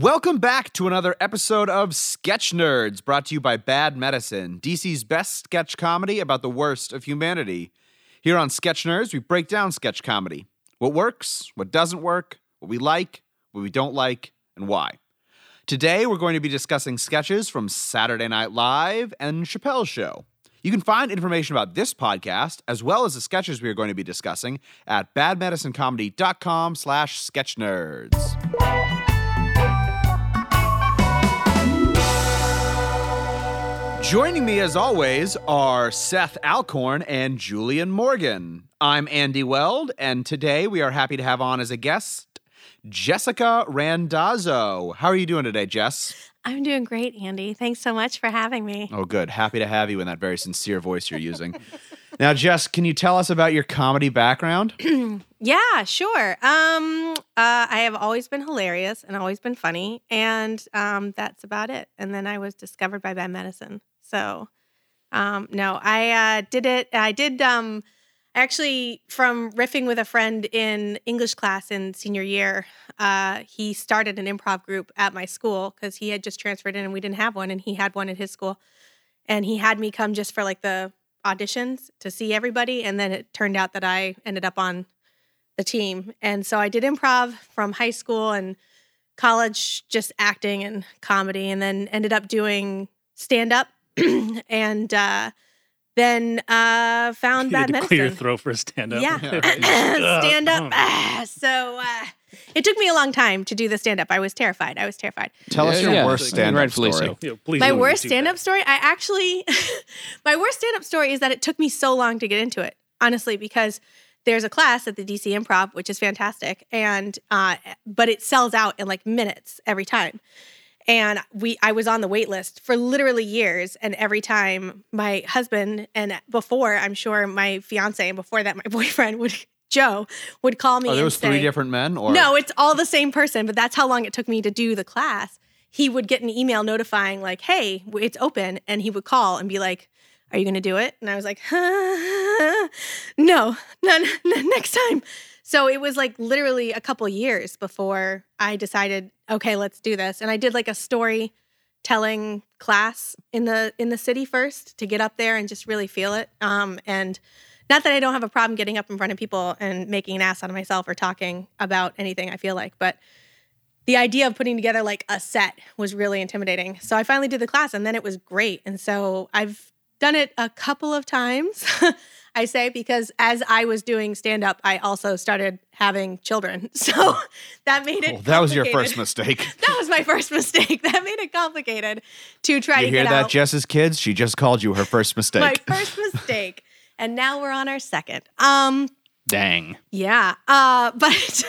Welcome back to another episode of Sketch Nerds, brought to you by Bad Medicine, DC's best sketch comedy about the worst of humanity. Here on Sketch Nerds, we break down sketch comedy what works, what doesn't work, what we like, what we don't like, and why. Today, we're going to be discussing sketches from Saturday Night Live and Chappelle's Show. You can find information about this podcast, as well as the sketches we are going to be discussing, at badmedicinecomedy.com slash sketchnerds. Joining me as always are Seth Alcorn and Julian Morgan. I'm Andy Weld, and today we are happy to have on as a guest Jessica Randazzo. How are you doing today, Jess? I'm doing great, Andy. Thanks so much for having me. Oh, good. Happy to have you in that very sincere voice you're using. now, Jess, can you tell us about your comedy background? Yeah, sure. Um, uh, I have always been hilarious and always been funny, and um, that's about it. And then I was discovered by bad medicine. So, um, no, I uh, did it. I did um, actually from riffing with a friend in English class in senior year. Uh, he started an improv group at my school because he had just transferred in and we didn't have one, and he had one at his school. And he had me come just for like the auditions to see everybody, and then it turned out that I ended up on the team. And so I did improv from high school and college, just acting and comedy, and then ended up doing stand up and uh, then uh, found You had that to medicine. clear your throat for a stand up. Yeah, stand up. So uh, it took me a long time to do the stand up. I was terrified. I was terrified. Tell us your yeah. worst stand up story. so. You know, please My worst stand up story, I actually, my worst stand up story is that it took me so long to get into it, honestly, because there's a class at the DC Improv, which is fantastic, and uh, but it sells out in like minutes every time. And we, I was on the wait list for literally years, and every time my husband and before, I'm sure my fiance and before that my boyfriend would Joe would call me. Are and those three different men? Or no, it's all the same person, but that's how long it took me to do the class. He would get an email notifying, like, hey, it's open. And he would call and be like, are you going to do it? And I was like, huh, no, none, next time. So it was like literally a couple years before I decided, okay, let's do this. And I did like a story telling class in the in the city first to get up there and just really feel it. Um, and not that I don't have a problem getting up in front of people and making an ass out of myself or talking about anything I feel like, but the idea of putting together like a set was really intimidating. So I finally did the class and then it was great. And so I've done it a couple of times, I say, because as I was doing stand up, I also started having children. So that made it. Oh, that was your first mistake. That was my first mistake. That made it complicated to try to get it. You to hear get that, out. Jess's kids? She just called you her first mistake. my first mistake. and now we're on our second. Um, Dang. yeah. Uh, but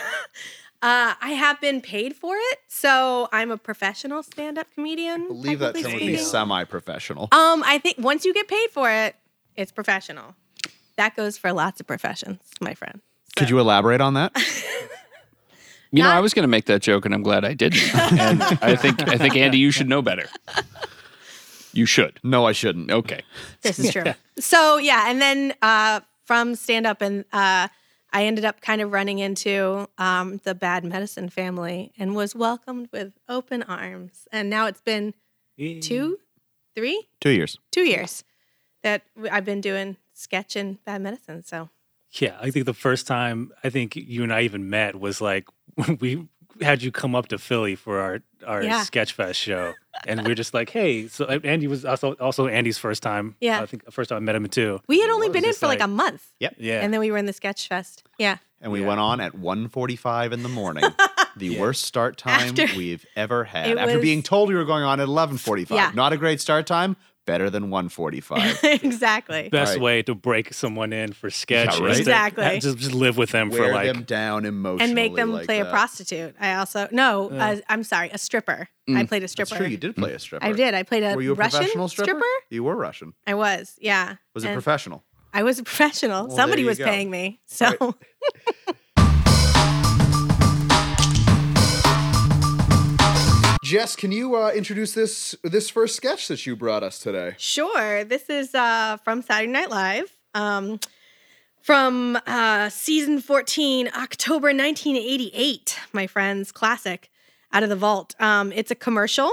uh, I have been paid for it, so I'm a professional stand-up comedian. I believe that technically term would be semi-professional. Um, I think once you get paid for it, it's professional. That goes for lots of professions, my friend. Could you elaborate on that? You know, I was going to make that joke, and I'm glad I didn't. and I think I think Andy, you should know better. You should. no, I shouldn't. Okay. This is true. So yeah, and then uh, from stand up, and uh, I ended up kind of running into um, the bad medicine family and was welcomed with open arms. And now it's been two, three, Two years. two years that I've been doing sketch and bad medicine. So Yeah, I think the first time I think you and I even met was like when we had you come up to Philly for our our Yeah. Sketchfest show, and we are just like, hey. So Andy was also also Andy's first time. Yeah. I think the first time I met him too. we had only It been in for like, like- a month, Yep. Yeah, and then we were in the sketch fest. Yeah. And we Yeah. went on at 1.45 in the morning. The worst start time After- we've ever had. After was- being told we were going on at 11.45. Yeah. Not a great start time. Better than 145. exactly. best Right. way to break someone in for sketch Yeah, right. is to Exactly. just just live with them for Wear like them down emotionally. and make them like play a prostitute. I also no, uh, I'm sorry, a stripper. I played a That's stripper. true. You did play a stripper. I did. I played a Were you a Russian professional stripper? You were Russian. I was, yeah. Was it And professional? I was a professional. Well, Somebody was go. paying me. So Right. Jess, can you uh, introduce this this first sketch that you brought us today? sure. This is uh, from Saturday Night Live. Um, from uh, season 14, October 1988, my friends, classic. out of the vault. Um, it's a commercial,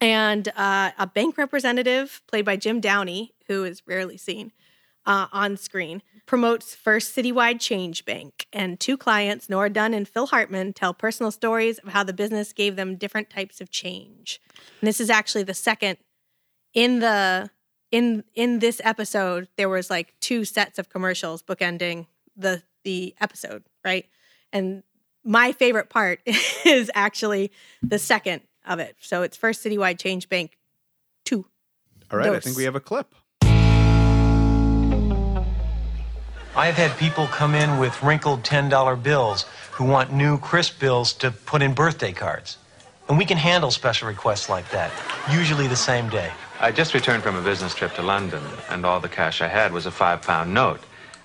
and uh, a bank representative played by Jim Downey, who is rarely seen uh, on screen, promotes First Citywide Change Bank. And two clients, Nora Dunn and Phil Hartman, tell personal stories of how the business gave them different types of change. And this is actually the second in the in in this episode. There was like two sets of commercials bookending the the episode, right? And my favorite part is actually the second of it. So it's First Citywide Change Bank two. All right, I think we have a clip. I have had people come in with wrinkled $10 bills who want new crisp bills to put in birthday cards. And we can handle special requests like that, usually the same day. I just returned from a business trip to London, and all the cash I had was a five pound note.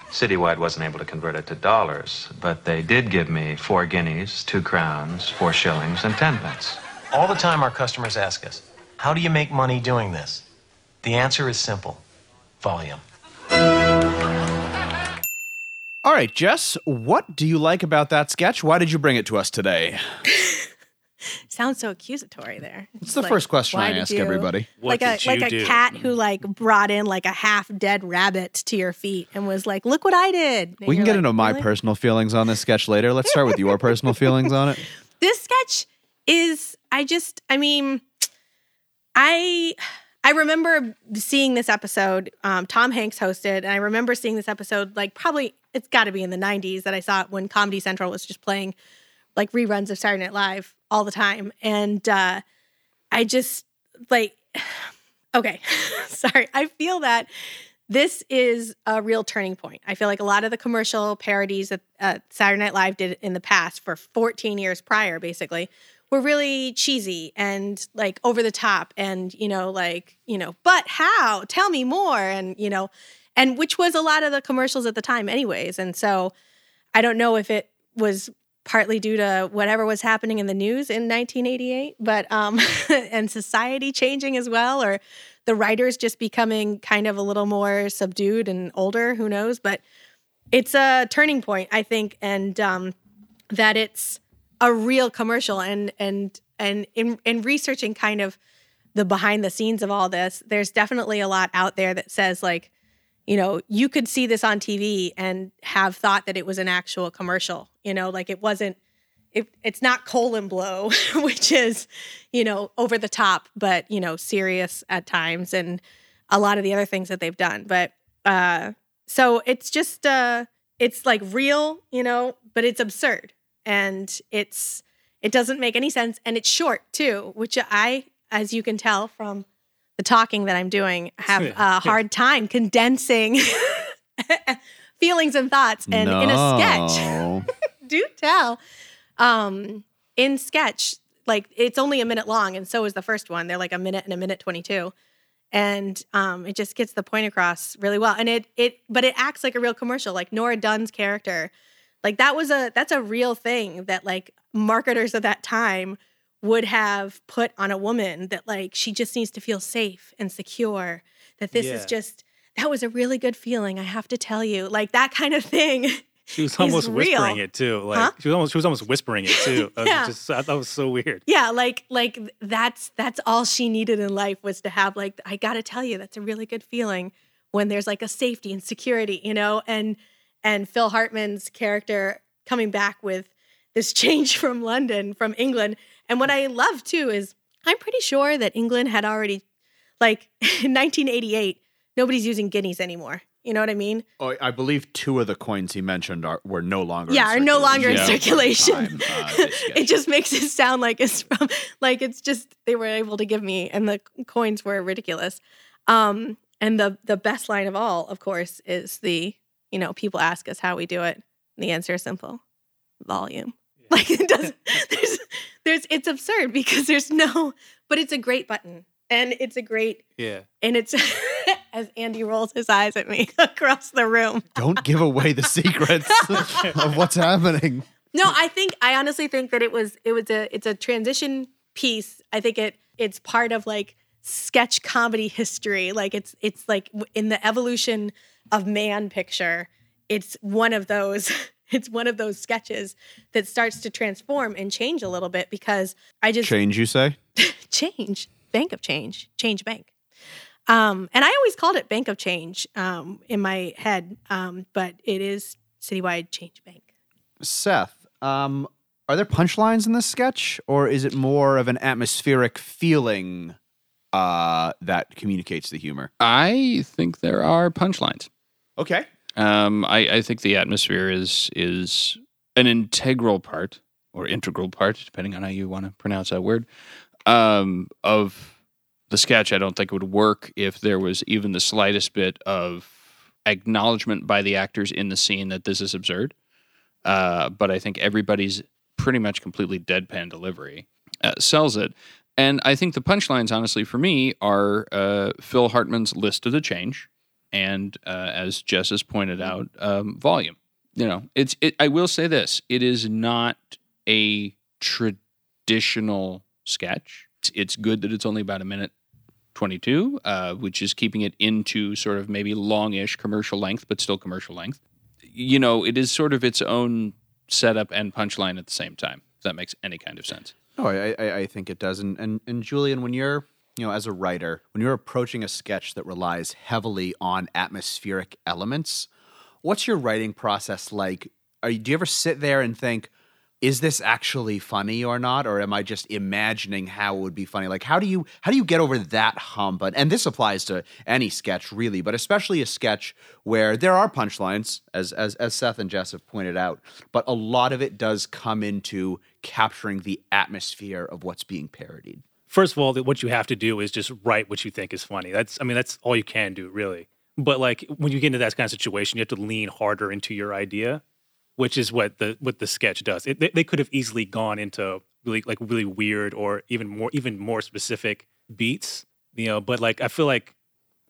Citywide wasn't able to convert it to dollars, but they did give me four guineas, two crowns, four shillings, and ten pence. All the time, our customers ask us, How do you make money doing this? The answer is simple volume. All right, Jess, what do you like about that sketch? Why did you bring it to us today? Sounds so accusatory there. It's the like, first question I ask you- everybody. What like a did you like a do? cat who like brought in like a half dead rabbit to your feet and was like, "Look what I did." And We can get like, into my "Really?" personal feelings on this sketch later. Let's start with your personal feelings on it. this sketch is I just I mean I I remember seeing this episode. Um, Tom Hanks hosted, and I remember seeing this episode like probably it's got to be in the '90s that I saw it when Comedy Central was just playing like reruns of Saturday Night Live all the time, and uh, I just like okay, sorry. I feel that this is a real turning point. I feel like a lot of the commercial parodies that uh, Saturday Night Live did in the past for 14 years prior, basically, were really cheesy and like over the top and, you know, like, you know, but how? Tell me more. And, you know, and which was a lot of the commercials at the time, anyways. And so I don't know if it was partly due to whatever was happening in the news in 1988, but, um, and society changing as well, or the writers just becoming kind of a little more subdued and older, who knows? But it's a turning point, I think, and um, that it's a real commercial. And and and in in researching kind of the behind the scenes of all this, there's definitely a lot out there that says like, you know, you could see this on TV and have thought that it was an actual commercial. You know, like it wasn't. It, it's not colon blow, which is, you know, over the top, but you know, serious at times, and a lot of the other things that they've done. But uh, so it's just uh, it's like real, you know, but it's absurd, and it's it doesn't make any sense, and it's short too, which I, as you can tell from the talking that I'm doing, have a hard time condensing feelings and thoughts, and in a sketch do tell. Um, in sketch, like it's only a minute long, and so is the first one. They're like a minute and a minute twenty-two, and um, it just gets the point across really well. And it it, but it acts like a real commercial. Like Nora Dunn's character, like that was a that's a real thing that like marketers of that time would have put on a woman that like she just needs to feel safe and secure. That this is just that was a really good feeling. I have to tell you, like that kind of thing. She was almost real. whispering it too. Like Huh? she was almost she was almost whispering it too. I was Yeah. just I thought was so weird. yeah like like that's that's all she needed in life was to have like i gotta tell you that's a really good feeling when there's like a safety and security you know and and phil hartman's character coming back with this change from london from england. And what i love too is i'm pretty sure that england had already like in 1988 nobody's using guineas anymore. You know what i mean? Oh, I believe two of the coins he mentioned are were no longer. Yeah, are no longer circulation in circulation. uh, it just makes it sound like it's from like it's just they were able to give me and the coins were ridiculous. Um and the the best line of all of course is the you know people ask us how we do it. And the answer is simple. Volume like it doesn't there's there's it's absurd because there's no but it's a great button and it's a great Yeah. and it's as andy rolls his eyes at me across the room Don't give away the secrets of what's happening. No, I think I honestly think that it was it was a it's a transition piece. I think it it's part of like sketch comedy history. Like it's it's like in the evolution of man picture. It's one of those it's one of those sketches that starts to transform and change a little bit because I just Change, you say? change bank of change change bank um and i always called it bank of change um in my head um but it is citywide change bank Seth, um, are there punchlines in this sketch, or is it more of an atmospheric feeling uh, that communicates the humor? I think there are punchlines. Okay. Um, I, I think the atmosphere is is an integral part or integral part, depending on how you want to pronounce that word, um, of the sketch. I don't think it would work if there was even the slightest bit of acknowledgement by the actors in the scene that this is absurd. Uh, but I think everybody's pretty much completely deadpan delivery uh, sells it. And I think the punchlines, honestly, for me, are uh, Phil Hartman's list of the change, and uh, as Jess has pointed out, um, volume. You know, it's. It, I will say this: it is not a traditional sketch. It's, it's good that it's only about a minute 22, uh, which is keeping it into sort of maybe longish commercial length, but still commercial length. You know, it is sort of its own setup and punchline at the same time. If that makes any kind of sense. No, I, I, I think it does. And, and and Julian, when you're you know as a writer, when you're approaching a sketch that relies heavily on atmospheric elements, what's your writing process like? You, do you ever sit there and think, is this actually funny or not, or am I just imagining how it would be funny? Like, how do you how do you get over that hump? And, and this applies to any sketch really, but especially a sketch where there are punchlines, as as as Seth and Jess have pointed out, but a lot of it does come into capturing the atmosphere of what's being parodied. First of all, what you have to do is just write what you think is funny. That's, I mean, that's all you can do, really. But like when you get into that kind of situation, you have to lean harder into your idea, which is what the what the sketch does. It, they, they could have easily gone into really like really weird or even more even more specific beats, you know. But like I feel like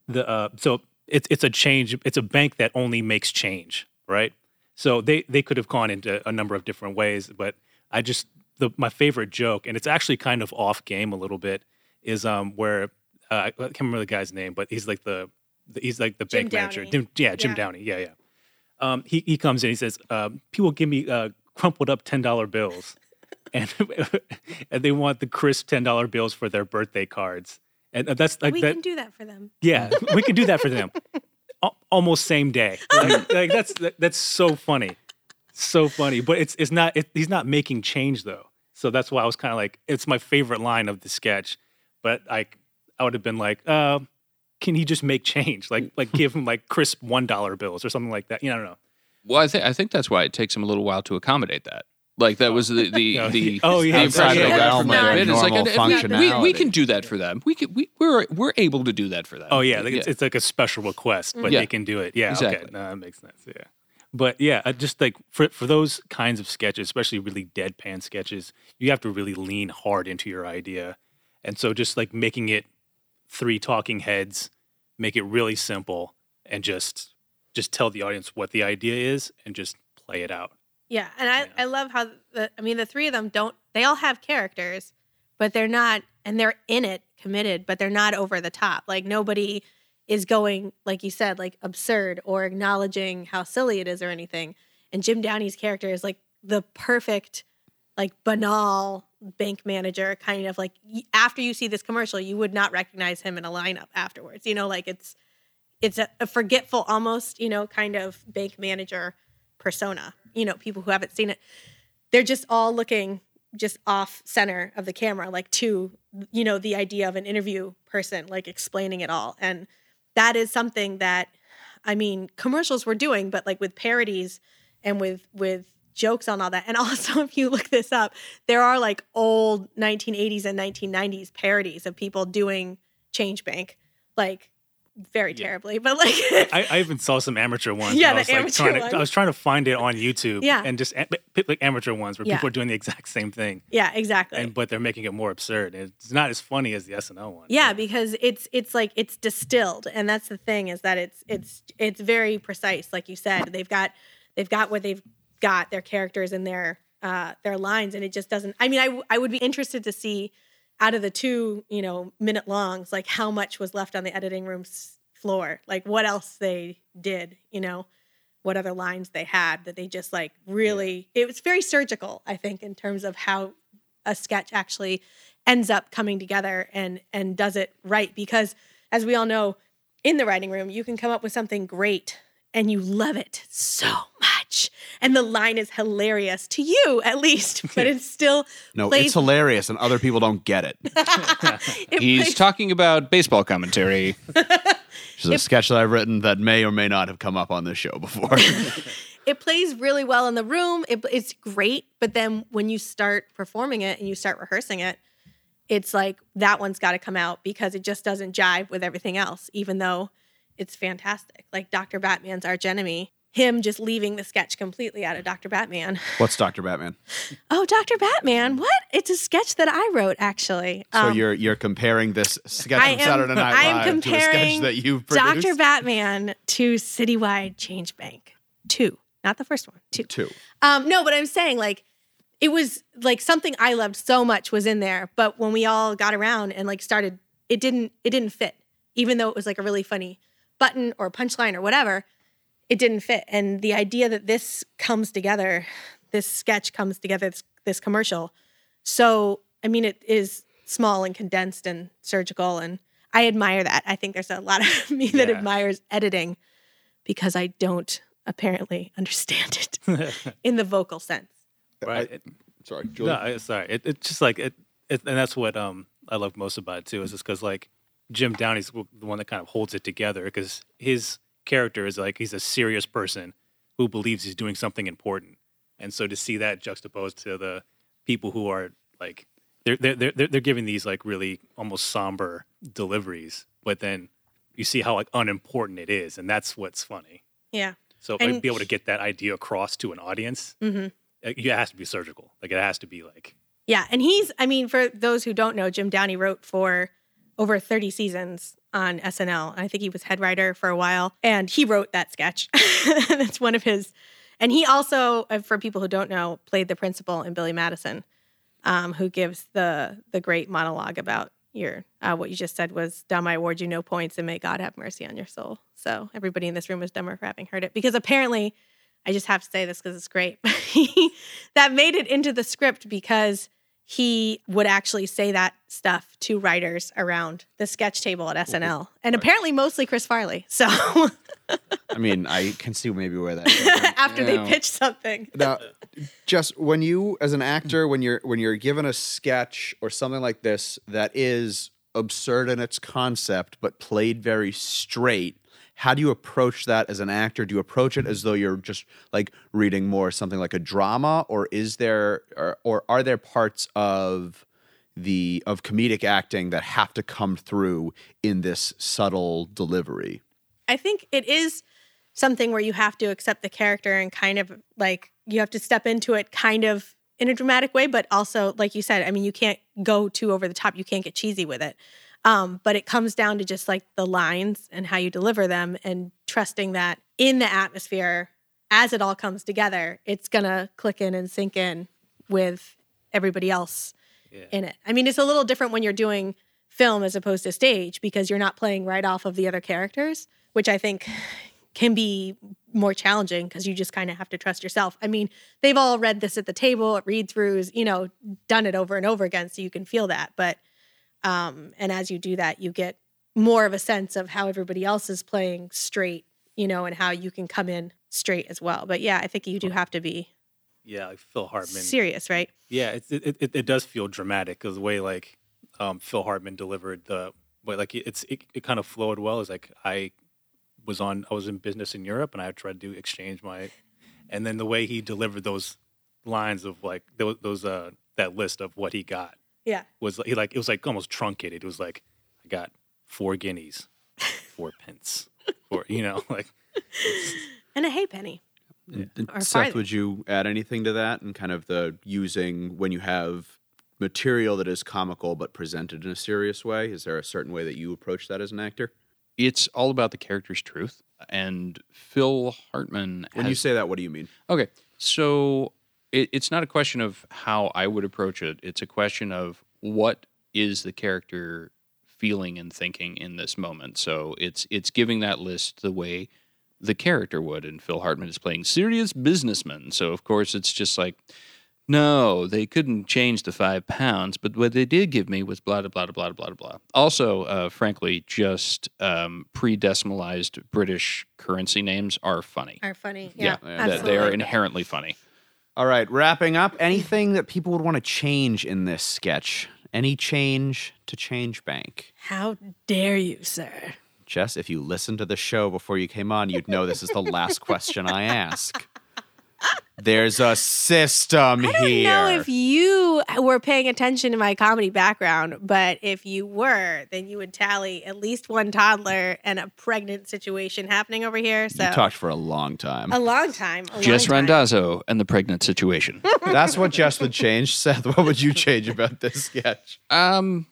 the uh, so it's it's a change. It's a bank that only makes change, right? So they they could have gone into a number of different ways, but I just the my favorite joke, and it's actually kind of off game a little bit, is um where uh, I can't remember the guy's name, but he's like the, the he's like the Jim bank manager. Downey. Jim, yeah, Jim Yeah. Downey. Yeah, yeah. Um, he he comes in. He says, um, "People give me uh, crumpled up ten dollar bills, and and they want the crisp ten dollar bills for their birthday cards." And that's like we that. can do that for them Yeah, we can do that for them. Almost same day. Like, like, that's that, that's so funny, so funny. But it's it's not. It, he's not making change though. So that's why I was kind of like, it's my favorite line of the sketch. But I I would have been like, uh, can he just make change? Like like give him like crisp one dollar bills or something like that. You know, I don't know. Well, I think I think that's why it takes him a little while to accommodate that. Like that was the the, No, the oh, yeah, the outside impression of I the realm of that. It's like normal and- and we, we can do that for them. We can we we're we're able to do that for them. Oh yeah, like yeah. It's, it's like a special request, but Yeah. they can do it. Yeah, okay, Exactly. no, that makes sense. Yeah, but yeah, I just like for for those kinds of sketches, especially really deadpan sketches, you have to really lean hard into your idea, and so just like making it three talking heads, make it really simple, and just just tell the audience what the idea is, and just play it out. yeah and i i love how the i mean the three of them don't they all have characters but they're not and they're in it committed but they're not over the top. Like nobody is going like you said like absurd or acknowledging how silly it is or anything. And jim downey's character is like the perfect like banal bank manager kind of like after you see this commercial you would not recognize him in a lineup afterwards. You know like it's it's a, a forgetful almost you know kind of bank manager persona. You know people who haven't seen it they're just all looking just off center of the camera like to you know the idea of an interview person like explaining it all. And that is something that i mean commercials were doing but like with parodies and with with jokes on all that. And also if you look this up there are like old 1980s and 1990s parodies of people doing change bank. Like very Yeah. terribly but like I, I even saw some amateur ones. Yeah, and I the was like amateur trying to. I was trying to find it on YouTube. Yeah. and just like amateur ones where Yeah. people are doing the exact same thing. yeah exactly and but they're making it more absurd. It's not as funny as the SNL one. Yeah, because it's it's like it's distilled, and that's the thing is that it's it's it's very precise, like you said. They've got they've got what they've got their characters and their uh, their lines, and it just doesn't. I mean, I I would be interested to see out of the two you know minute longs, like how much was left on the editing room's floor, like what else they did, you know. what other lines they had that they just like really it was very surgical i think in terms of how a sketch actually ends up coming together and and does it right because as we all know in the writing room you can come up with something great and you love it so much and the line is hilarious to you at least but it's still No, plays- it's hilarious, and other people don't get it. it He's plays- talking about baseball commentary. Which is a sketch that I've written that may or may not have come up on this show before. it plays really well in the room. It, it's great, but then when you start performing it and you start rehearsing it, it's like that one's got to come out because it just doesn't jive with everything else, even though it's fantastic. Like Dr. Batman's arch enemy, him just leaving the sketch completely out of Dr. Batman. What's Dr. Batman? Oh, Dr. Batman, what? It's a sketch that I wrote actually. So Um, you're you're comparing this sketch I from am- Saturday Night I am Live to a sketch that you've produced? Dr. Batman to Citywide Change Bank. Two, not the first one, two. Two. Um, no, but I'm saying like it was like something I loved so much was in there, but when we all got around and like started, it didn't it didn't fit, even though it was like a really funny button or punchline or whatever, it didn't fit. And the idea that this comes together, this sketch comes together, this, this commercial, so I mean it is small and condensed and surgical, and I admire that. I think there's a lot of me that Yeah. admires editing because I don't apparently understand it in the vocal sense. right. I- Sorry, Julie. No, sorry. It, it's just like it, it, and that's what um I love most about it too. Is just because like Jim Downey's the one that kind of holds it together because his character is like he's a serious person who believes he's doing something important, and so to see that juxtaposed to the people who are like they're they're they're, they're- giving these like really almost somber deliveries, but then you see how like unimportant it is, and that's what's funny. Yeah. So And- like, be able to get that idea across to an audience, hmm it, it has to be surgical. Like it has to be like Yeah. And he's, I mean, for those who don't know, Jim Downey wrote for over 30 seasons on SNL. I think he was head writer for a while and he wrote that sketch. That's one of his. And he also, uh, for people who don't know, played the principal in Billy Madison, um, who gives the the great monologue about your uh, what you just said was dumb. I award you no points, and may God have mercy on your soul. So everybody in this room was dumber for having heard it because apparently, I just have to say this because it's great. That made it into the script because he would actually say that stuff to writers around the sketch table at SNL, mm-hmm. and apparently mostly Chris Farley. So I mean, I can see maybe where that. came from. after they pitch something, now just when you as an actor when you're when you're given a sketch or something like this that is absurd in its concept but played very straight how do you approach that as an actor do you approach it as though you're just like reading more something like a drama or is there or, or are there parts of the of comedic acting that have to come through in this subtle delivery I think it is something where you have to accept the character and kind of like you have to step into it kind of in a dramatic way, but also like you said, I mean, you can't go too over the top. You can't get cheesy with it. Um, but it comes down to just like the lines and how you deliver them and trusting that in the atmosphere as it all comes together, it's gonna click in and sink in with everybody else Yeah. in it. I mean, it's a little different when you're doing film as opposed to stage because you're not playing right off of the other characters, which I think can be more challenging because you just kind of have to trust yourself. I mean, they've all read this at the table, at read throughs, you know, done it over and over again, so you can feel that. But um, and as you do that, you get more of a sense of how everybody else is playing straight, you know, and how you can come in straight as well. But yeah, I think you do have to be yeah, like Phil Hartman. serious, right? Yeah, it it, it, it does feel dramatic because the way like um, Phil Hartman delivered the, but like it's it, it kind of flowed well. It's like I was on, I was in business in Europe, and I tried to exchange my, and then the way he delivered those lines of like those, those uh that list of what he got Yeah. was like he like it was like almost truncated. It was like I got four guineas, four pence, or you know like And a hay penny. And- and Seth, farther. would you add anything to that and kind of the using when you have material that is comical but presented in a serious way? Is there a certain way that you approach that as an actor? It's all about the character's truth. And Phil Hartman. When you say that, what do you mean? Okay, so it, it's not a question of how I would approach it. It's a question of what is the character feeling and thinking in this moment. So it's it's giving that list the way the character would. And Phil Hartman is playing serious businessman. So, of course, it's just like, no, they couldn't change the five pounds, but what they did give me was blah, blah, blah, blah, blah, blah. Also, uh, frankly, just um, pre decimalized British currency names are funny. Are funny. Yeah, that- absolutely. they are inherently funny. All right, wrapping up. Anything that people would want to change in this sketch? Any change to Change Bank? How dare you, sir? Jess, if you listened to the show before you came on, you'd know this is the last question I ask. There's a system here. I don't here. know if you were paying attention to my comedy background, but if you were, then you would tally at least one toddler and a pregnant situation happening over here. So you talked for a long time. a long time. A Jess long time. Randazzo and the pregnant situation. That's what Jess would change. Seth, what would you change about this sketch? Um,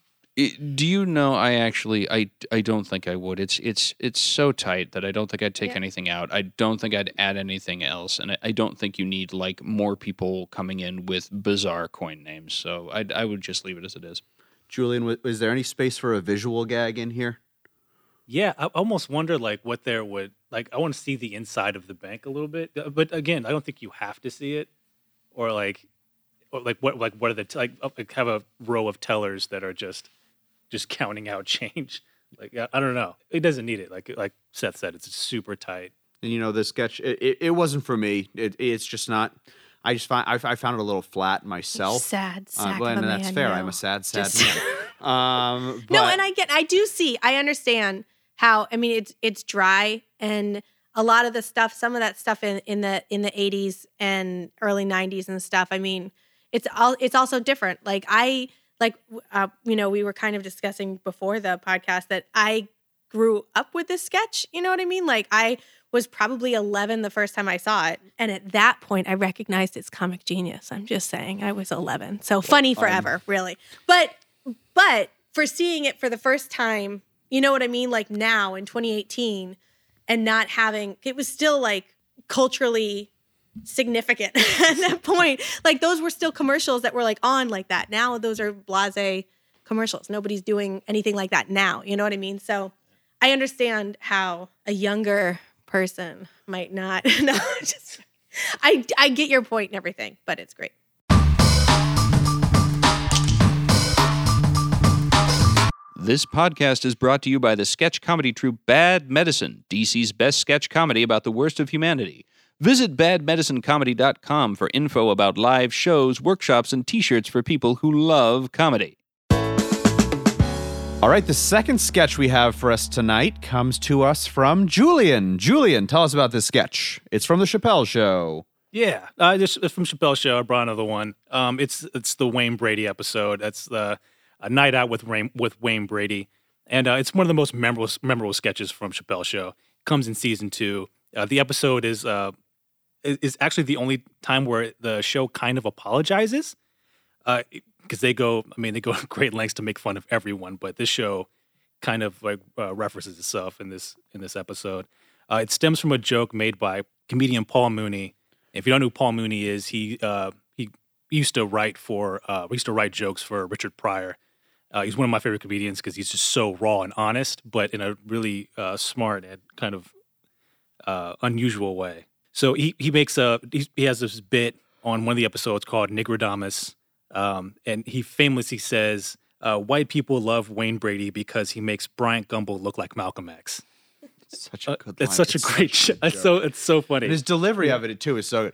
i- do you know? I actually, I, I don't think I would. It's, it's, it's so tight that I don't think I'd take Yeah. anything out. I don't think I'd add anything else, and I, I don't think you need like more people coming in with bizarre coin names. So I, I would just leave it as it is. Julian, is there any space for a visual gag in here? Yeah, I almost wonder like what there would like. I want to see the inside of the bank a little bit, Uh, but again, I don't think you have to see it, or like, or like what like what are the like, uh, like have a row of tellers that are just just counting out change. Like I, I don't know, it doesn't need it. Like like Seth said, it's super tight. And you know, this sketch, it, it, it wasn't for me. It, it's just not. I just find I, I found it a little flat myself. Sad Uh, sack well, of a and that's man, fair. no. I'm a sad, sad Just- man. Um, no, and I get, I do see, I understand how. I mean, it's it's dry, and a lot of the stuff, some of that stuff in in the in the '80s and early '90s and stuff. I mean, it's all it's also different. Like I like, uh, you know, we were kind of discussing before the podcast that I grew up with this sketch. You know what I mean? Like I was probably 11 the first time I saw it. And at that point, I recognized its comic genius. I'm just saying, I was 11. So funny forever, really. But, but for seeing it for the first time, you know what I mean? Like now in 2018 and not having, it was still like culturally significant at that point. Like those were still commercials that were like on like that. Now those are blase commercials. Nobody's doing anything like that now. You know what I mean? So I understand how a younger person might not. no, just I I get your point and everything, but it's great. This podcast is brought to you by the sketch comedy troupe Bad Medicine, DC's best sketch comedy about the worst of humanity. Visit badmedicinecomedy.com for info about live shows, workshops, and t shirts for people who love comedy. All right, the second sketch we have for us tonight comes to us from Julian. Julian, tell us about this sketch. It's from the Chappelle Show. Yeah, uh, this it's from Chappelle show. I brought another one. Um, it's it's the Wayne Brady episode. That's the a night out with Wayne with Wayne Brady, and uh, it's one of the most memorable memorable sketches from Chappelle show. comes in season two. Uh, the episode is uh is, actually the only time where the show kind of apologizes, because they go. I mean, they go great lengths to make fun of everyone, but this show kind of like uh, references itself in this in this episode. Uh, it stems from a joke made by comedian Paul Mooney. If you don't know who Paul Mooney is, he uh, he used to write for uh, used to write jokes for Richard Pryor. Uh, he's one of my favorite comedians because he's just so raw and honest, but in a really uh, smart and kind of uh, unusual way. So he he makes a he, he has this bit on one of the episodes called Negrodamus, um, and he famously says, uh, "White people love Wayne Brady because he makes Bryant Gumbel look like Malcolm X." Such a Uh, good it's line. such a great show. It's so it's so funny. And his delivery of it too is so good.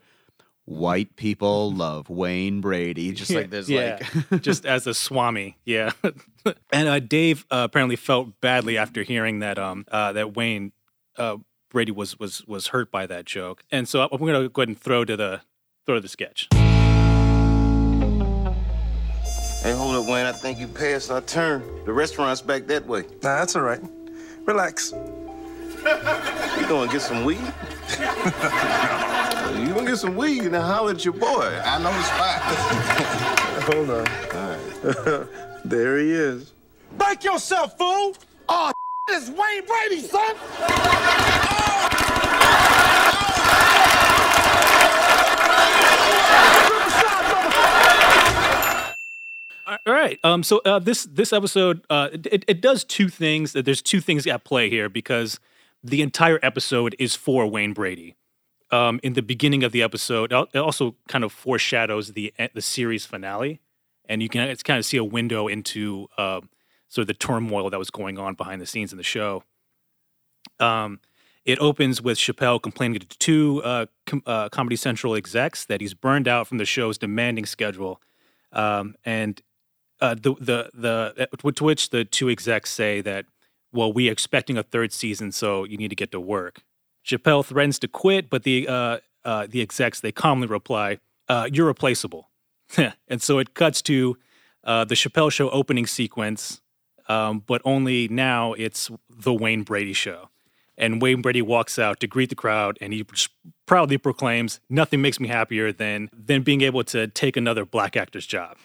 White people love Wayne Brady. Just like there's yeah, like just as a swami, yeah. and uh, Dave uh, apparently felt badly after hearing that um uh, that Wayne uh, Brady was was was hurt by that joke, and so I'm going to go ahead and throw to the throw to the sketch. Hey, hold up, Wayne. I think you passed our turn. The restaurant's back that way. Nah, that's all right. Relax. You going to get some weed? you going to get some weed and holler at your boy. I know the spot. Hold on. All right. there he is. Break yourself, fool! Oh, it's Wayne Brady, son! All right. Um. So uh, this this episode uh it, it does two things. There's two things at play here because the entire episode is for Wayne Brady. Um, in the beginning of the episode, it also kind of foreshadows the the series finale, and you can it's kind of see a window into uh, sort of the turmoil that was going on behind the scenes in the show. Um, it opens with Chappelle complaining to two uh, com- uh, Comedy Central execs that he's burned out from the show's demanding schedule, um, and uh, the the the uh, to which the two execs say that, well, we are expecting a third season, so you need to get to work. Chappelle threatens to quit, but the uh, uh, the execs they calmly reply, "You're replaceable," and so it cuts to the Chappelle Show opening sequence, um, but only now it's the Wayne Brady Show. And Wayne Brady walks out to greet the crowd, and he proudly proclaims, "Nothing makes me happier than than being able to take another black actor's job."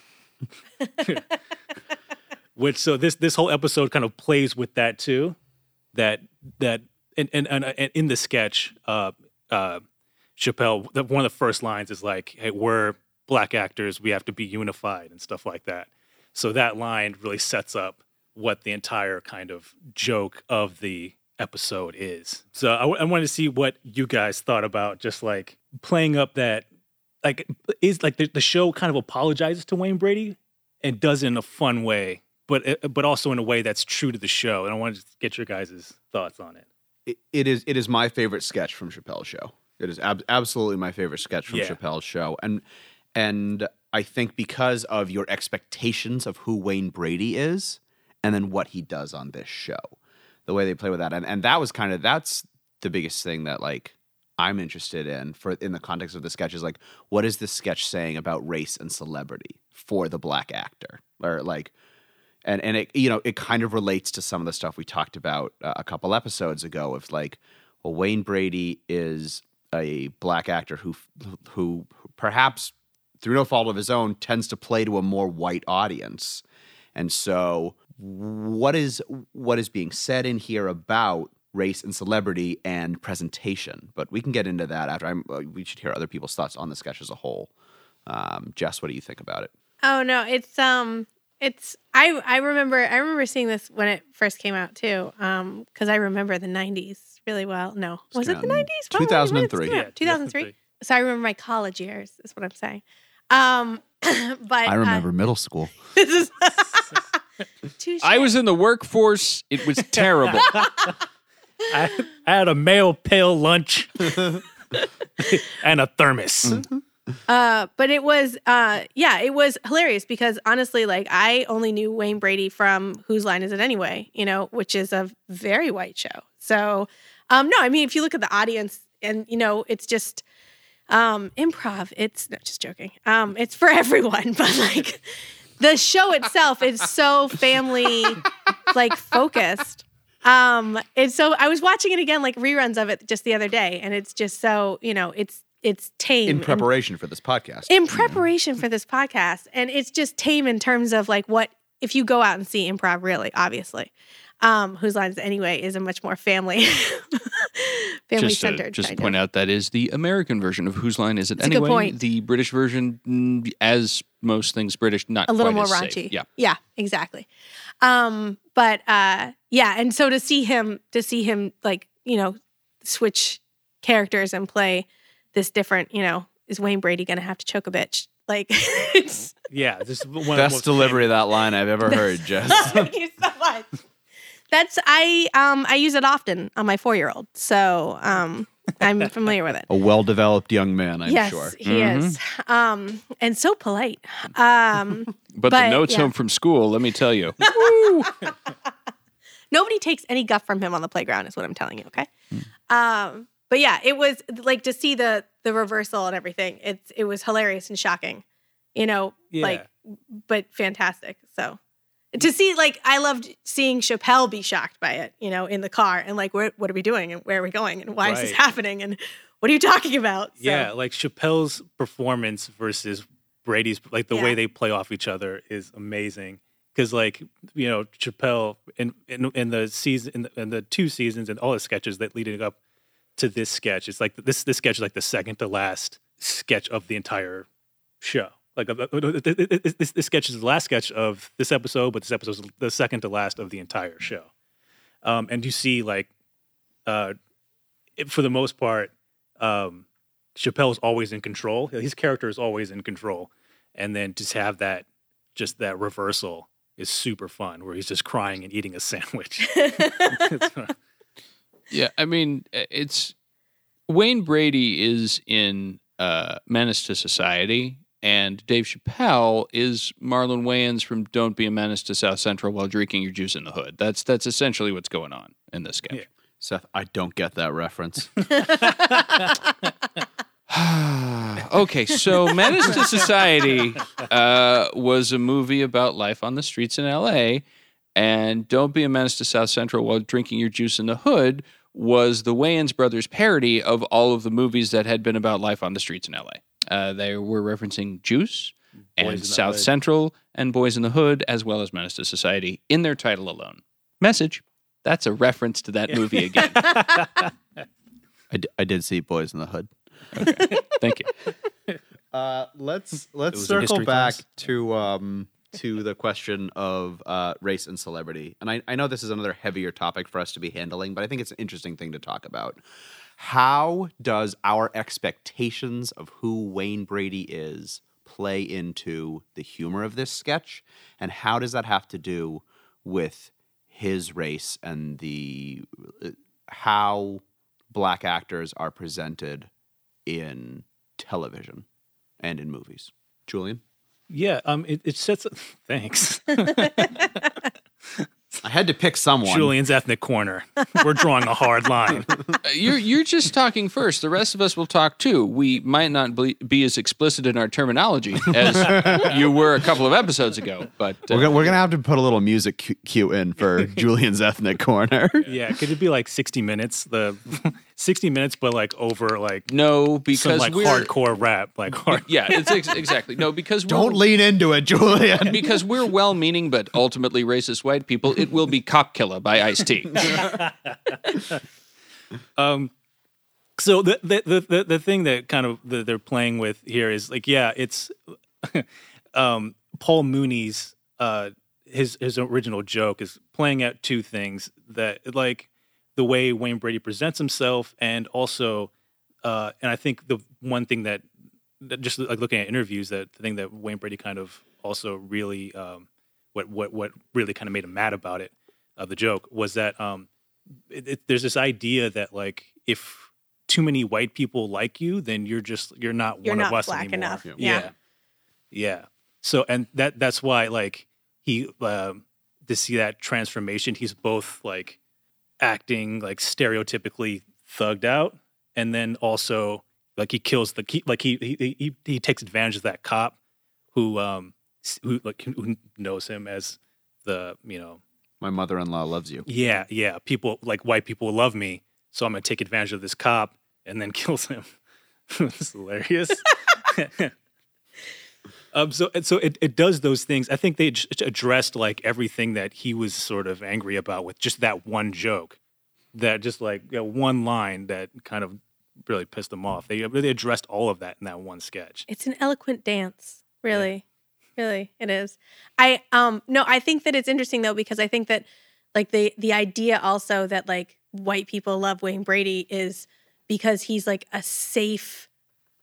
Which so this this whole episode kind of plays with that too, that that and and, and, and in the sketch, uh, uh, Chappelle, one of the first lines is like, "Hey, we're black actors, we have to be unified," and stuff like that. So that line really sets up what the entire kind of joke of the episode is. So I, I wanted to see what you guys thought about just like playing up that like is like the, the show kind of apologizes to Wayne Brady and does it in a fun way, but uh, but also in a way that's true to the show. And I wanted to get your guys' thoughts on it. it. It is it is my favorite sketch from Chappelle's show. It is ab- absolutely my favorite sketch from Yeah. Chappelle's show, and and I think because of your expectations of who Wayne Brady is, and then what he does on this show, the way they play with that, and and that was kind of that's the biggest thing that like I'm interested in for in the context of the sketch is like what is this sketch saying about race and celebrity for the black actor? Or like and and it you know it kind of relates to some of the stuff we talked about uh, a couple episodes ago of like well Wayne Brady is a black actor who who perhaps through no fault of his own tends to play to a more white audience. And so what is what is being said in here about race and celebrity and presentation but we can get into that after I'm, uh, we should hear other people's thoughts on the sketch as a whole um, jess what do you think about it Oh no, it's um it's I I remember I remember seeing this when it first came out too. Um cuz I remember the 90s really well. No. Was it the came out in 90s? When- when did this 2003. come out? 2003. So I remember my college years is what I'm saying. Um but i uh, remember middle school this is Touche. I was in the workforce. It was terrible. I, I had a male pail lunch and a thermos. Uh, but it was, uh, yeah, it was hilarious because honestly, like I only knew Wayne Brady from Whose Line Is It Anyway? You know, which is a very white show. So, um, no, I mean, if you look at the audience, and you know, it's just um, improv. It's no, just joking. Um, it's for everyone, but like the show itself is so family like focused. Um, it's so I was watching it again, like reruns of it just the other day, and it's just so you know, it's it's tame in and- preparation for this podcast in preparation for this podcast and it's just tame in terms of like what if you go out and see improv really obviously um whose lines anyway is a much more family family just to, centered just to point of. out that is the American version of Whose Line Is It It's a good Anyway? point. The British version, mm, as most things British, not a little quite more as raunchy safe. Yeah. yeah exactly um but uh yeah and so to see him to see him like you know switch characters and play this different you know is wayne brady gonna have to choke a bitch like it's Yeah, this is one of the Best most delivery of that line I've ever heard, Jess. Thank you so much. That's I um I use it often on my four year old, so um I'm familiar with it. A well-developed young man, I'm yes, sure. he is. Um and so polite. Um But, But, the notes yeah. home from school, let me tell you. nobody takes any guff from him on the playground is what I'm telling you, okay? Um but yeah, it was like to see the the reversal and everything. It's it was hilarious and shocking. You know, Yeah. like but fantastic. So to see like I loved seeing Chappelle be shocked by it, you know, in the car and like what are we doing and where are we going and why is this happening and what are you talking about? So, Yeah, like Chappelle's performance versus Brady's, like the Yeah. way they play off each other is amazing. Because, like you know, Chappelle in in, in the season in the, in the two seasons and all the sketches that leading up to this sketch, it's like this this sketch is like the second to last sketch of the entire show. Like uh, uh, uh, this, this, this sketch is the last sketch of this episode, but this episode is the second to last of the entire show. Um, and you see like uh, it, for the most part, um, Chappelle's always in control. His character is always in control, and then just have that, just that reversal is super fun, where he's just crying and eating a sandwich. Yeah, I mean, it's Wayne Brady is in uh, Menace to Society, and Dave Chappelle is Marlon Wayans from Don't Be a Menace to South Central while drinking your juice in the hood. That's that's essentially what's going on in this sketch. Yeah. Seth, I don't get that reference. okay, so Menace to Society uh, was a movie about life on the streets in L.A., and Don't Be a Menace to South Central while drinking your juice in the hood was the Wayans brothers parody of all of the movies that had been about life on the streets in L.A. Uh, they were referencing Juice and Boys in the South Hood. Central and Boys in the Hood, as well as Menace to Society in their title alone. Message. That's a reference to that movie again. I, d- I did see Boys in the Hood. Thank you. Uh, let's let's circle back class. to um to the question of uh, race and celebrity, and I, I know this is another heavier topic for us to be handling, but I think it's an interesting thing to talk about. How does our expectations of who Wayne Brady is play into the humor of this sketch, and how does that have to do with his race and the uh, how black actors are presented in television and in movies. Julian, yeah, um, it, it sets. Thanks, I had to pick someone. Julian's ethnic corner. We're drawing a hard line. You're you're just talking first. The rest of us will talk too. We might not be, be as explicit in our terminology as you were a couple of episodes ago, but uh, We're gonna, we're gonna have to put a little music cue in for Julian's ethnic corner. Yeah, could it be like sixty minutes? The sixty minutes, but like over like no, some because like we're hardcore rap, like hard. yeah, it's ex- exactly no because Don't we're, lean into it, Julian. because we're well-meaning but ultimately racist white people. It will be "Cop Killer" by Ice T. Um, so the the, the the the thing that kind of that they're playing with here is like, yeah, it's um, Paul Mooney's uh, his his original joke is playing out two things that like the way Wayne Brady presents himself, and also, uh, and I think the one thing that, that just like looking at interviews, that the thing that Wayne Brady kind of also really um, what what what really kind of made him mad about it, uh, the joke was that um, it, it, there's this idea that like if too many white people like you, then you're just you're not You're one of us black anymore. enough. Yeah. yeah, yeah. So and that that's why like he um, to see that transformation, he's both like acting like stereotypically thugged out, and then also like he kills the he, like he he he he takes advantage of that cop who um who like who knows him as the you know My mother-in-law loves you. yeah, yeah. People like white people love me, so I'm gonna take advantage of this cop and then kills him. it's hilarious. um, so so it, it does those things. I think they addressed like everything that he was sort of angry about with just that one joke, that just like you know, one line that kind of really pissed him off. They really addressed all of that in that one sketch. It's an eloquent dance, really. Really, it is. I um no, I think that it's interesting though because I think that like the the idea also that like white people love Wayne Brady is because he's like a safe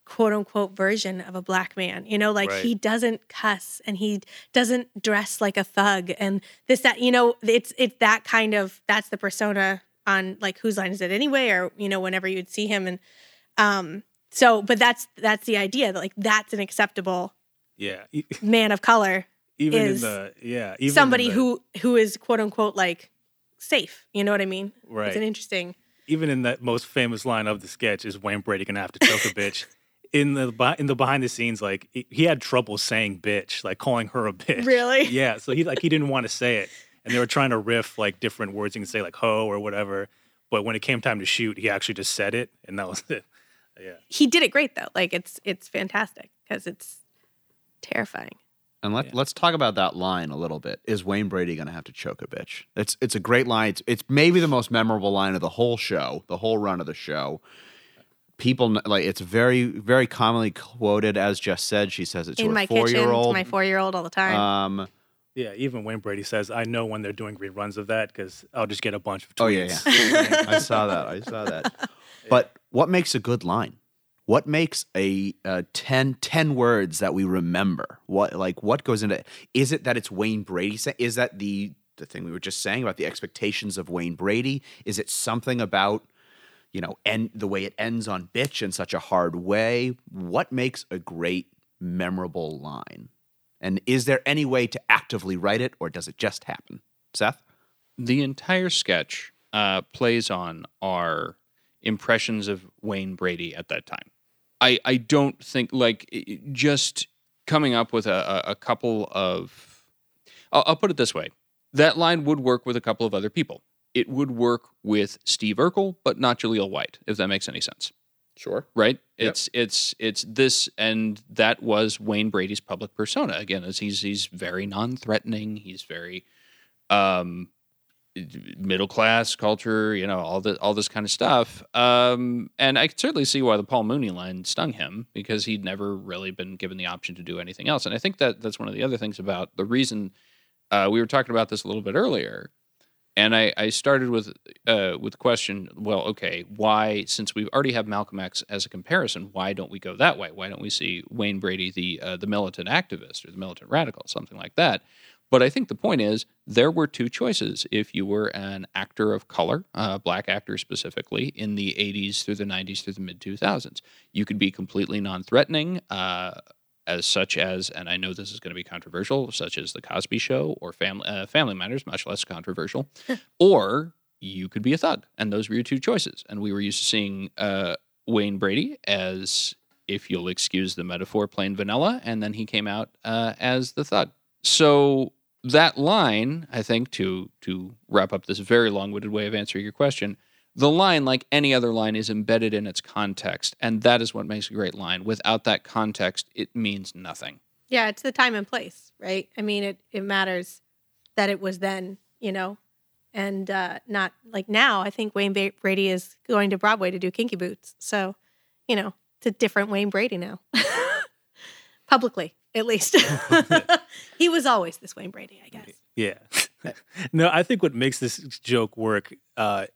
quote unquote version of a black man. You know, like Right. he doesn't cuss and he doesn't dress like a thug and this that you know, it's it's that kind of that's the persona on like whose line is it anyway or you know whenever you'd see him and um so but that's that's the idea that like that's an acceptable Yeah, man of color even Is in the yeah, even somebody the- who who is quote unquote like safe you know what i mean right. it's an interesting even in that most famous line of the sketch is Wayne Brady gonna have to choke a bitch. In the in the behind the scenes, like he- he had trouble saying bitch, like calling her a bitch. Really? Yeah. So he like he didn't want to say it, and they were trying to riff like different words. You can say like hoe or whatever, but when it came time to shoot, he actually just said it, and that was it. Yeah. he did it great though like it's it's fantastic because it's terrifying And let, let's talk about that line a little bit. Is Wayne Brady going to have to choke a bitch? It's it's a great line. It's, it's maybe the most memorable line of the whole show, the whole run of the show. People like it's very very commonly quoted as just said. She says it to in her my four kitchen year to old. my four year old all the time Um, Yeah, even Wayne Brady says, "I know when they're doing reruns of that because I'll just get a bunch of tweets." Oh yeah, yeah. I saw that. I saw that. But what makes a good line? What makes a, uh 10, 10 words that we remember? What like what goes into? Is it that it's Wayne Brady? Say, is that the the thing we were just saying about the expectations of Wayne Brady? Is it something about you know and the way it ends on bitch in such a hard way? What makes a great memorable line? And is there any way to actively write it, or does it just happen? Seth. the entire sketch uh, plays on our impressions of Wayne Brady at that time. I I don't think like just coming up with a, a, a couple of. I'll, I'll put it this way: that line would work with a couple of other people. It would work with Steve Urkel, but not Jaleel White, if that makes any sense Sure. right? Yep. It's it's it's this, and that was Wayne Brady's public persona. Again, as he's he's very non-threatening. He's very um, middle class culture. You know, all the all this kind of stuff. Um, and I could certainly see why the Paul Mooney line stung him because he'd never really been given the option to do anything else. And I think that that's one of the other things about the reason uh, we were talking about this a little bit earlier. And I, I started with uh, with the question, well, okay, why, since we already have Malcolm X as a comparison, why don't we go that way? Why don't we see Wayne Brady, the uh, the militant activist or the militant radical, something like that? But I think the point is there were two choices. If you were an actor of color, a black actor specifically, in the 80s through the 90s through the mid 2000s, you could be completely non threatening, uh, as such as, and I know this is going to be controversial, such as The Cosby Show or Family, uh, family Matters, much less controversial, or you could be a thug. And those were your two choices. And we were used to seeing uh, Wayne Brady as, if you'll excuse the metaphor, plain vanilla, and then he came out uh, as the thug. So that line, I think, to to wrap up this very long-winded way of answering your question, the line, like any other line, is embedded in its context, and that is what makes a great line. Without that context, it means nothing. Yeah, it's the time and place, right? I mean, it it matters that it was then, you know, and uh, not like now. I think Wayne Brady is going to Broadway to do Kinky Boots, so you know, it's a different Wayne Brady now, publicly at least. he was always this Wayne Brady, I guess. Yeah. no, I think what makes this joke work,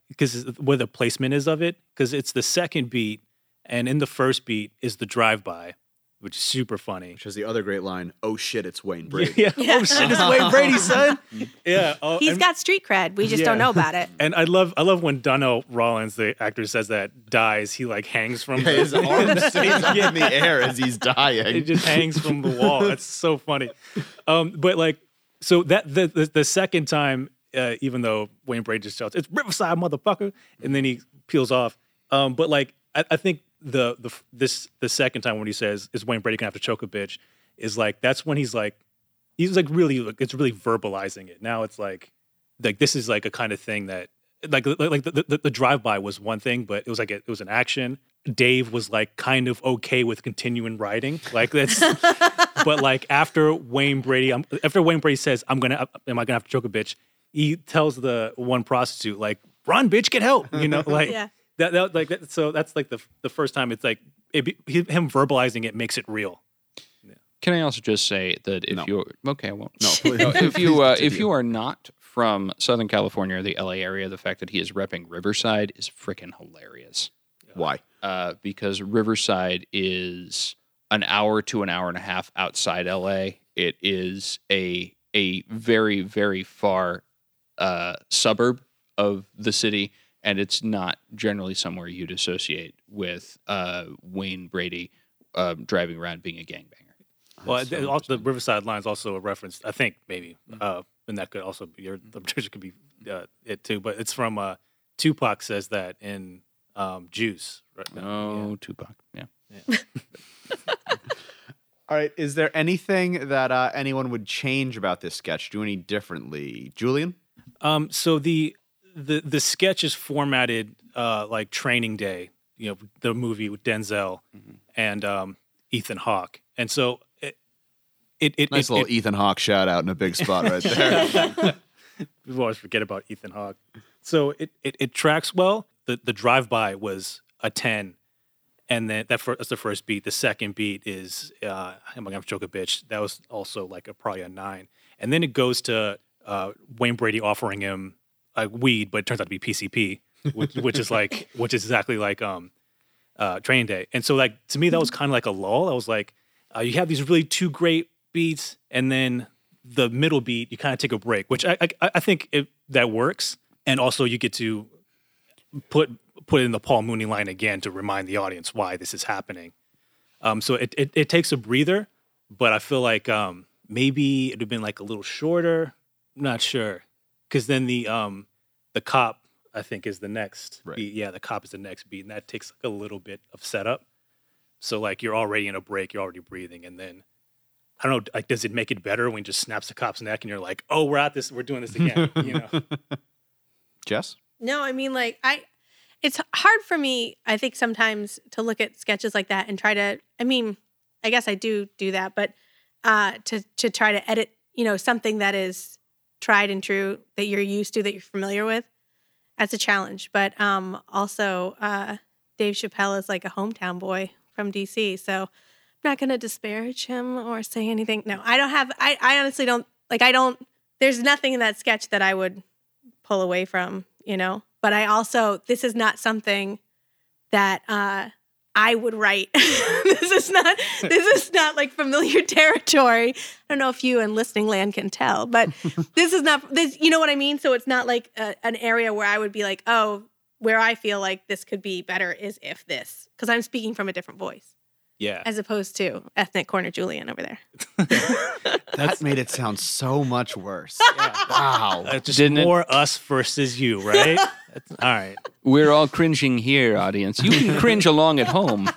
because where the placement is of it, because it's the second beat, and in the first beat is the drive by, which is super funny. Which is the other great line. Oh shit, it's Wayne Brady. Yeah. Yeah. Oh shit, it's Wayne Brady, son. Yeah. Oh, He's and, got street cred. We just don't know about it. and I love I love when Donnell Rawlings, the actor, says that dies. He like hangs from Yeah, his arm stays up in the air as he's dying. it just hangs from the wall. That's so funny. Um, but like, so that the the, the second time, uh, even though Wayne Brady just shouts, "It's Riverside, motherfucker," and then he peels off. Um, but like, I, I think the the this the second time when he says, "Is Wayne Brady gonna have to choke a bitch?" is like that's when he's like, he's like really, like, it's really verbalizing it. Now it's like, like this is like a kind of thing that. Like, like like the, the, the drive by was one thing, but it was like a, it was an action. Dave was like kind of okay with continuing writing, like that's but like after Wayne Brady, um, after Wayne Brady says, "I'm gonna, am I gonna have to choke a bitch?" He tells the one prostitute, "Like, run, bitch, get help!" You know, like Yeah. that, that, like that. So that's like the the first time it's like it, be- him verbalizing it makes it real. Can I also just say that if No. you're okay, I won't. No, No, if you uh, if you are not from Southern California or the LA area, the fact that he is repping Riverside is freaking hilarious. Why? Uh, because Riverside is an hour to an hour and a half outside LA. It is a a very very far uh, suburb of the city, and it's not generally somewhere you'd associate with uh, Wayne Brady uh, driving around being a gangbanger. Well, the, also, the Riverside line is also a reference, I think maybe, Mm-hmm. uh, and that could also be your the picture could be uh, it too. But it's from uh, Tupac says that in um, Juice. Right? Oh, Tupac. Yeah. All right. Is there anything that uh, anyone would change about this sketch? Do any differently, Julian? Um, so the the the sketch is formatted uh, like Training Day, you know, the movie with Denzel Mm-hmm. and um, Ethan Hawke, and so it it, it Nice it, little it, Ethan Hawke shout out in a big spot right there. we always forget about Ethan Hawke. So it, it, it tracks well. The the drive by was a ten, and then that that's the first beat. The second beat is uh, "Am I gonna choke a bitch?" That was also like a probably a nine. and then it goes to uh, Wayne Brady offering him like weed, but it turns out to be PCP, which, which is like which is exactly like um uh, Training Day. And so like to me that was kind of like a lull. I was like, uh, you have these really two great beats, and then the middle beat you kind of take a break, which I I, I think it, that works. And also you get to put put in the Paul Mooney line again to remind the audience why this is happening. Um, so it, it it takes a breather, but I feel like um maybe it'd have been like a little shorter. I'm not sure, because then the um the cop I think is the next Right. beat. Yeah, the cop is the next beat, and that takes like a little bit of setup. So like you're already in a break, you're already breathing, and then I don't know, like does it make it better when he just snaps the cop's neck and you're like, oh, we're at this, we're doing this again, you know? Jess? No, I mean like I it's hard for me I think sometimes to look at sketches like that and try to I mean, I guess I do do that, but uh to to try to edit, you know, something that is tried and true that you're used to that you're familiar with. That's a challenge, but um also uh Dave Chappelle is like a hometown boy from DC, so I'm not going to disparage him or say anything. No, I don't have I I honestly don't like I don't there's nothing in that sketch that I would pull away from, you know. But I also this is not something that uh I would write. this is not this is not like familiar territory. I don't know if you in listening land can tell, but this is not this you know what I mean? So it's not like a, an area where I would be like, "Oh, where I feel like this could be better is if this." Cuz I'm speaking from a different voice Yeah. as opposed to ethnic corner Julian over there. That made it sound so much worse. Wow. Uh, just Didn't it? more us versus you, right? That's- all right. We're all cringing here, audience. You can cringe along at home.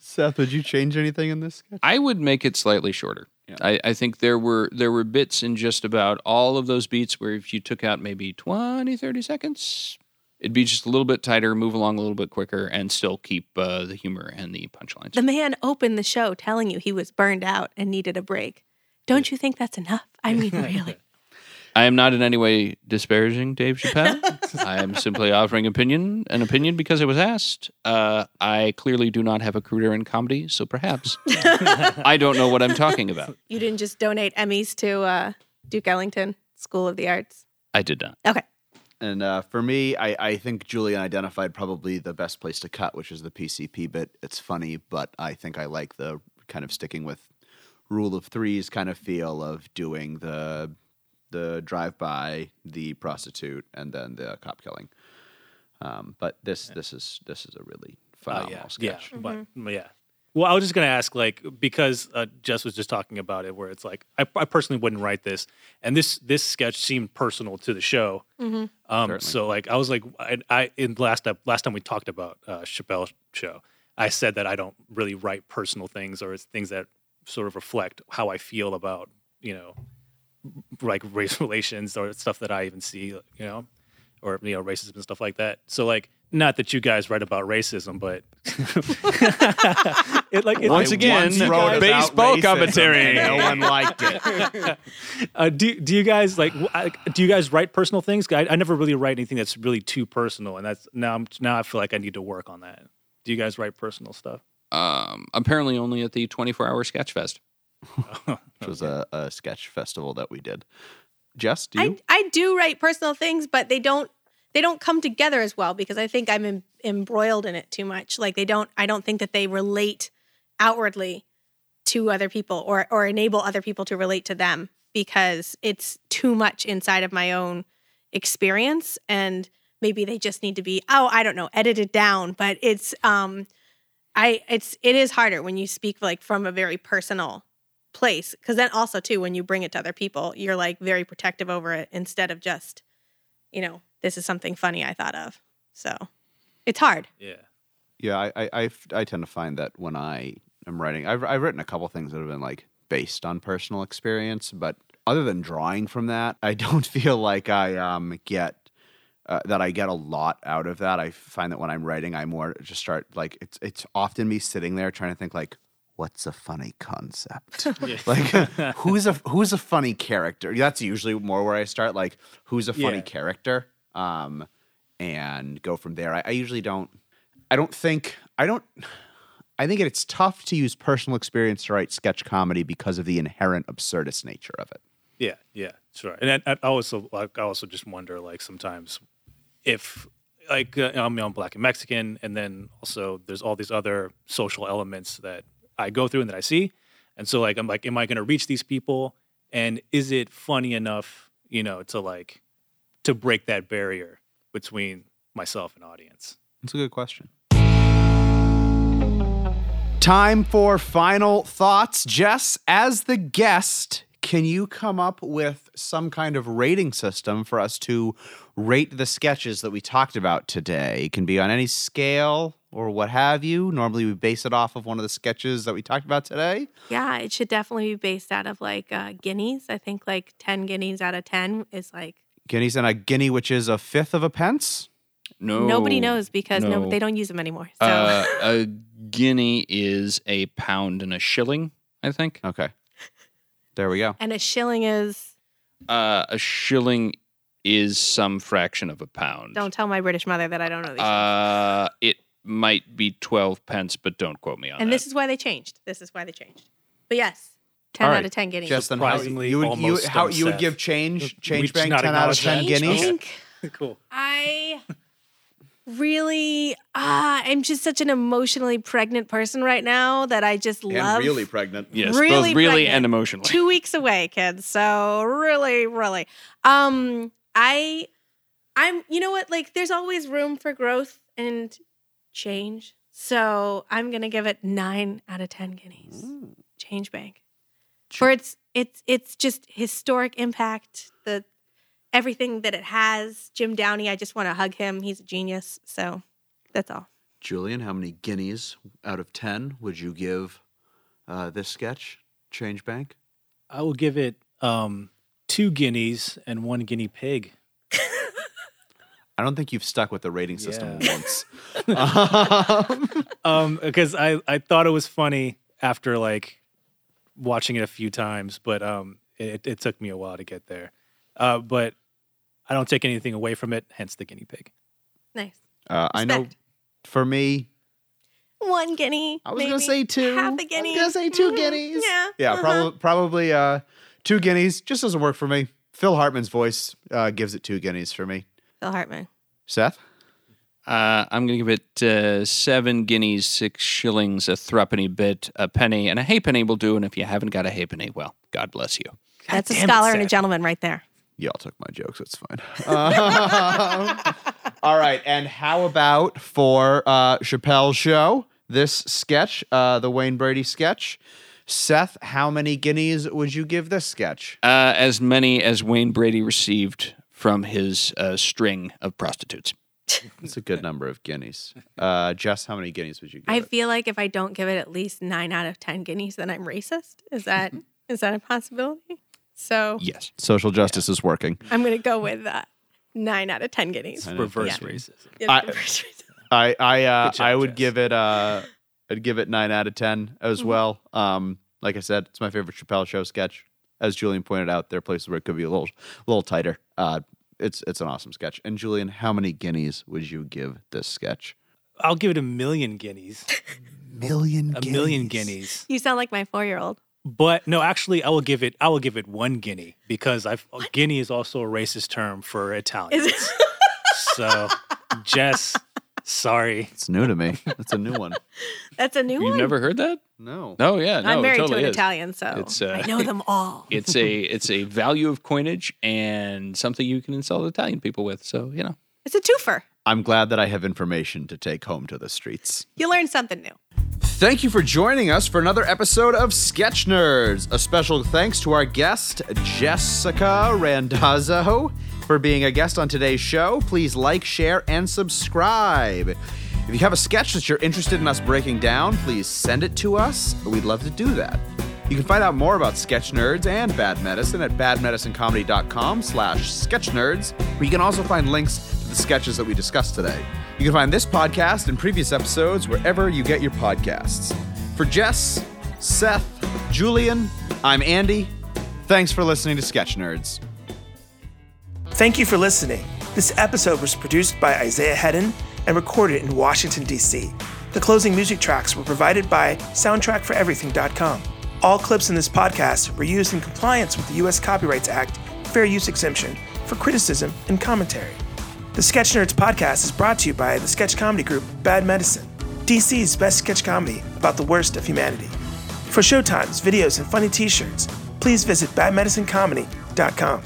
Seth, would you change anything in this sketch? I would make it slightly shorter. I, I think there were there were bits in just about all of those beats where if you took out maybe 20, 30 seconds, it'd be just a little bit tighter, move along a little bit quicker, and still keep uh, the humor and the punchlines. The man opened the show telling you he was burned out and needed a break. Don't you think that's enough? I mean, really. I am not in any way disparaging Dave Chappelle. I am simply offering opinion, an opinion because it was asked. Uh, I clearly do not have a career in comedy, so perhaps I don't know what I'm talking about. You didn't just donate Emmys to uh, Duke Ellington School of the Arts. I did not. Okay. And uh, for me, I, I think Julian identified probably the best place to cut, which is the PCP bit. It's funny, but I think I like the kind of sticking with rule of threes kind of feel of doing the the drive by, the prostitute, and then the cop killing. Um, but this this is this is a really Uh, phenomenal yeah, sketch. yeah, but, but yeah. Well, I was just gonna ask, like, because uh, Jess was just talking about it, where it's like, I, I personally wouldn't write this, and this this sketch seemed personal to the show. Um, so like, I was like, I, I in last ep- last time we talked about uh, Chappelle show, I said that I don't really write personal things or it's things that sort of reflect how I feel about you know, like race relations or stuff that I even see, you know, or you know, racism and stuff like that. So like, not that you guys write about racism, but it, like it, Once again, want you wrote guys- about baseball racism commentary. No one liked it. Uh, do do you guys like? Do you guys write personal things? I, I never really write anything that's really too personal, and that's now. I'm, now I feel like I need to work on that. Do you guys write personal stuff? Um, apparently, only at the 24 hour Sketch Fest. Which was a, a sketch festival that we did. Jess, do you? I, I do write personal things, but they don't they don't come together as well because I think I'm em- embroiled in it too much. Like they don't I don't think that they relate outwardly to other people or or enable other people to relate to them because it's too much inside of my own experience. And maybe they just need to be oh I don't know edited down. But it's um I it's it is harder when you speak like from a very personal place. Because then also too when you bring it to other people you're like very protective over it instead of just you know this is something funny i thought of so it's hard Yeah. Yeah, I I I tend to find that when I am writing, I've, I've written a couple things that have been like based on personal experience, but other than drawing from that, I don't feel like I um get uh, that I get a lot out of that. I find that when I'm writing, I more just start like it's it's often me sitting there trying to think like, what's a funny concept? like who's a who's a funny character? That's usually more where I start. Like who's a funny Yeah. character? Um, and go from there. I, I usually don't. I don't think I don't. I think it's tough to use personal experience to write sketch comedy because of the inherent absurdist nature of it. Yeah, yeah, sure. And I, I also I also just wonder like sometimes if like uh, I'm, I'm black and Mexican, and then also there's all these other social elements that I go through and that I see, and so like I'm like, am I going to reach these people? And is it funny enough, you know, to like to break that barrier between myself and audience? That's a good question. Time for final thoughts. Jess, as the guest, can you come up with some kind of rating system for us to rate the sketches that we talked about today? It can be on any scale or what have you. Normally, we base it off of one of the sketches that we talked about today. Yeah, it should definitely be based out of like uh, guineas. I think like 10 guineas out of 10 is like Guineas and a guinea, which is a fifth of a pence. No, nobody knows because no. no. they don't use them anymore. So Uh, a guinea is a pound and a shilling, I think. Okay. There we go. and a shilling is Uh, a shilling is some fraction of a pound. don't tell my British mother that I don't know these. things. Uh, it might be 12 pence, but don't quote me on and that. this is why they changed. This is why they changed. But yes, 10 All out right. of 10 guineas. Justin, how, Surprisingly, you would you how you would give change change bank ten out of ten that? guineas? Bank? cool. I really ah I'm just such an emotionally pregnant person right now that I just love really pregnant. yes, really both really pregnant. and emotionally. two weeks away, kids. So really, really. Um, I I'm you know what? Like there's always room for growth and change. So I'm gonna give it nine out of ten guineas. Change bank. For its it's it's just historic impact, the everything that it has. Jim Downey, I just want to hug him. He's a genius. So that's all. Julian, how many guineas out of ten would you give uh, this sketch? Change bank. I will give it um, two guineas and one guinea pig. I don't think you've stuck with the rating system Yeah. once. um, Um, because I I thought it was funny after like watching it a few times, but um, it, it took me a while to get there. Uh, but I don't take anything away from it, hence the guinea pig. Nice. uh, I know. For me, One guinea. I was gonna say two. Half I a was guinea. gonna say two Mhm. guineas. Yeah. Yeah, uh-huh. probably probably uh, two guineas. Just doesn't work for me. Phil Hartman's voice uh, gives it two guineas for me. Phil Hartman. Seth, Uh, I'm going to give it uh, seven guineas, six shillings, a threepenny bit, a penny, and a halfpenny will do. And if you haven't got a halfpenny, well, God bless you. That's a damn scholar and a gentleman right there. y'all took my jokes. It's fine. Um, all right, and how about for uh, Chappelle's show? This sketch, uh, the Wayne Brady sketch. Seth, how many guineas would you give this sketch? Uh, as many as Wayne Brady received from his uh, string of prostitutes. It's a good number of guineas. Uh, Jess, how many guineas would you give? I it? feel like if I don't give it at least nine out of ten guineas, then I'm racist. Is that is that a possibility? So Yes. Social justice is working. I'm gonna go with uh, nine out of ten guineas. Reverse Yeah. racism. Yeah, I- reverse racism. I I uh, job, I would Jess. give it uh I'd give it nine out of ten as well. Um, like I said, it's my favorite Chappelle show sketch. As Julian pointed out, there are places where it could be a little little tighter. Uh, it's it's an awesome sketch. And Julian, how many guineas would you give this sketch? I'll give it a million guineas. Million. A million guineas. You sound like my four year old. But no, actually, I will give it. I will give it one guinea because I've guinea is also a racist term for Italians. so, Jess, sorry. It's new to me. It's a new one. That's a new one. You've never heard that? No. Oh yeah, no, I'm it married totally to an is. Italian, so It's, uh, I know them all. It's a it's a value of coinage and something you can insult Italian people with. So you know. It's a twofer. I'm glad that I have information to take home to the streets. You learn something new. Thank you for joining us for another episode of Sketch Nerds. A special thanks to our guest, Jessica Randazzo, for being a guest on today's show. Please like, share, and subscribe. If you have a sketch that you're interested in us breaking down, please send it to us. We'd love to do that. You can find out more about Sketch Nerds and Bad Medicine at badmedicinecomedy.com slash sketchnerds, where you can also find links to the sketches that we discussed today. You can find this podcast and previous episodes wherever you get your podcasts. For Jess, Seth, Julian, I'm Andy. Thanks for listening to Sketch Nerds. Thank you for listening. This episode was produced by Isaiah Hedden and recorded in Washington, D.C. The closing music tracks were provided by SoundtrackForEverything.com. All clips in this podcast were used in compliance with the U.S. Copyrights Act fair use exemption for criticism and commentary. The Sketch Nerds podcast is brought to you by the sketch comedy group Bad Medicine, DC's best sketch comedy about the worst of humanity. For showtimes, videos, and funny t shirts, please visit badmedicinecomedy.com.